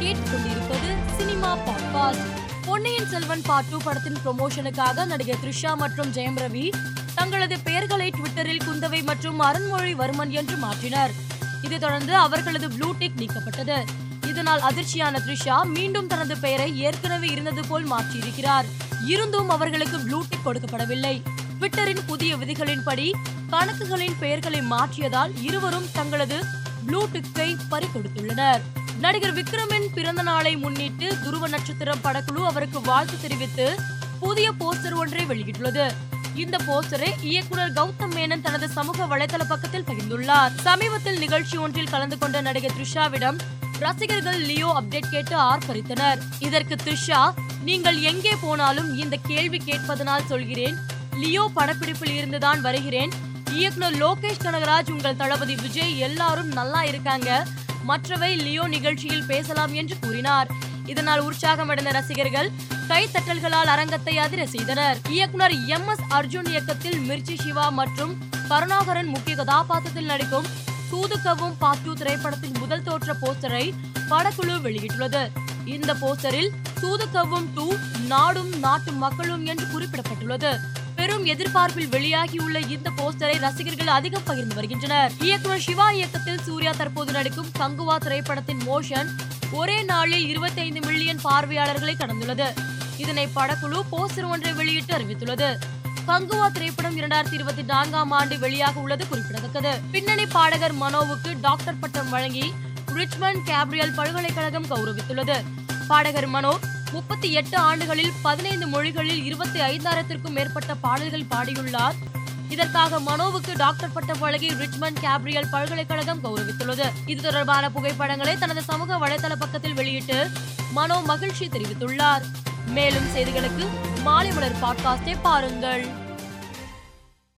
கேட்டுக்கொண்டிருப்பது cinema podcast. Ponniyin Selvan part two படத்தின் ப்ரொமோஷனுக்காக நடிகர் த்ரிஷா மற்றும் ஜெயம் ரவி தங்களது பெயர்களை ட்விட்டரில் குந்தவை மற்றும் அருண்மொழிவர்மன் என்று மாற்றினர். இதைத் தொடர்ந்து அவர்களது ப்ளூ டிக் நீக்கப்பட்டது. இதனால் அதிர்ச்சியான த்ரிஷா மீண்டும் தனது பெயரை ஏற்கனவே இருந்தது போல் மாற்றியிருக்கிறார். இருந்தும் அவர்களுக்கு ப்ளூ டிக் கொடுக்கப்படவில்லை. ட்விட்டரின் புதிய விதிகளின்படி கணக்குகளின் பெயர்களை மாற்றியதால் இருவரும் தங்களது ப்ளூ டிக்கை பறிகொடுத்துள்ளனர். நடிகர் விக்ரமின் பிறந்த நாளை முன்னிட்டு துருவ நட்சத்திரம் படக்குழு அவருக்கு வாழ்த்து தெரிவித்து புதிய போஸ்டர் ஒன்றை வெளியிட்டுள்ளது. இந்த போஸ்டரை இயக்குனர் கௌதம் மேனன் தனது சமூக வலைதள பக்கத்தில் பகிர்ந்துள்ளார். சமீபத்தில் நிகழ்ச்சி ஒன்றில் கலந்து கொண்ட நடிகர் த்ரிஷாவிடம் ரசிகர்கள் லியோ அப்டேட் கேட்டு ஆர்ப்பரித்தனர். இதற்கு த்ரிஷா நீங்கள் எங்கே போனாலும் இந்த கேள்வி கேட்பதனால் சொல்கிறேன். லியோ படப்பிடிப்பில் இருந்துதான் வருகிறேன். இயக்குனர் லோகேஷ் கனகராஜ் உங்கள் தளபதி விஜய் எல்லாரும் நல்லா இருக்காங்க. மற்றவை லியோ நிகழ்ச்சியில் பேசலாம் என்று கூறினார். இதனால் உற்சாகமடைந்த ரசிகர்கள் கைத்தட்டல்களால் அரங்கத்தை அதிர செய்தனர். இயக்குனர் எம் எஸ் அர்ஜுன் இயக்கத்தில் மிர்ச்சி சிவா மற்றும் கருணாகரன் முக்கிய கதாபாத்திரத்தில் நடிக்கும் சூதுக்கவும் பாட்டு திரைப்படத்தின் முதல் தோற்ற போஸ்டரை படக்குழு வெளியிட்டுள்ளது. இந்த போஸ்டரில் தூதுக்கவும் டூ நாடும் நாட்டு மக்களும் என்று குறிப்பிடப்பட்டுள்ளது. பெரும் எதிர்பார்ப்பில் வெளியாகியுள்ள இந்த போஸ்டரை ரசிகர்கள் அதிகம் பகிர்ந்து வருகின்றனர். இயக்குனர் சிவா இயக்கத்தில் சூர்யா தற்போது நடிக்கும் கங்குவா திரைப்படத்தின் மோஷன் ஒரே நாளில் 25 மில்லியன் பார்வையாளர்களை கடந்துள்ளது. இதனை படக்குழு போஸ்டர் ஒன்றை வெளியிட்டு அறிவித்துள்ளது. கங்குவா திரைப்படம் இரண்டாயிரத்தி இருபத்தி நான்காம் ஆண்டு வெளியாக உள்ளது குறிப்பிடத்தக்கது. பின்னணி பாடகர் மனோவுக்கு டாக்டர் பட்டம் வழங்கி ரிச்மண்ட் கேப்ரியல் பல்கலைக்கழகம் கௌரவித்துள்ளது. பாடகர் மனோ முப்பத்தி எட்டு ஆண்டுகளில் பதினைந்து மொழிகளில் இருபத்தி ஐந்தாயிரத்திற்கும் மேற்பட்ட பாடல்கள் பாடியுள்ளார். இதற்காக மனோவுக்கு டாக்டர் பட்டம் வழங்கி ரிச்மண்ட் கேப்ரியல் பல்கலைக்கழகம் கௌரவித்துள்ளது. இது தொடர்பான புகைப்படங்களை தனது சமூக வலைதள பக்கத்தில் வெளியிட்டு மனோ மகிழ்ச்சி தெரிவித்துள்ளார். மேலும் செய்திகளுக்கு மாலை மலர் பாட்காஸ்டை பாருங்கள்.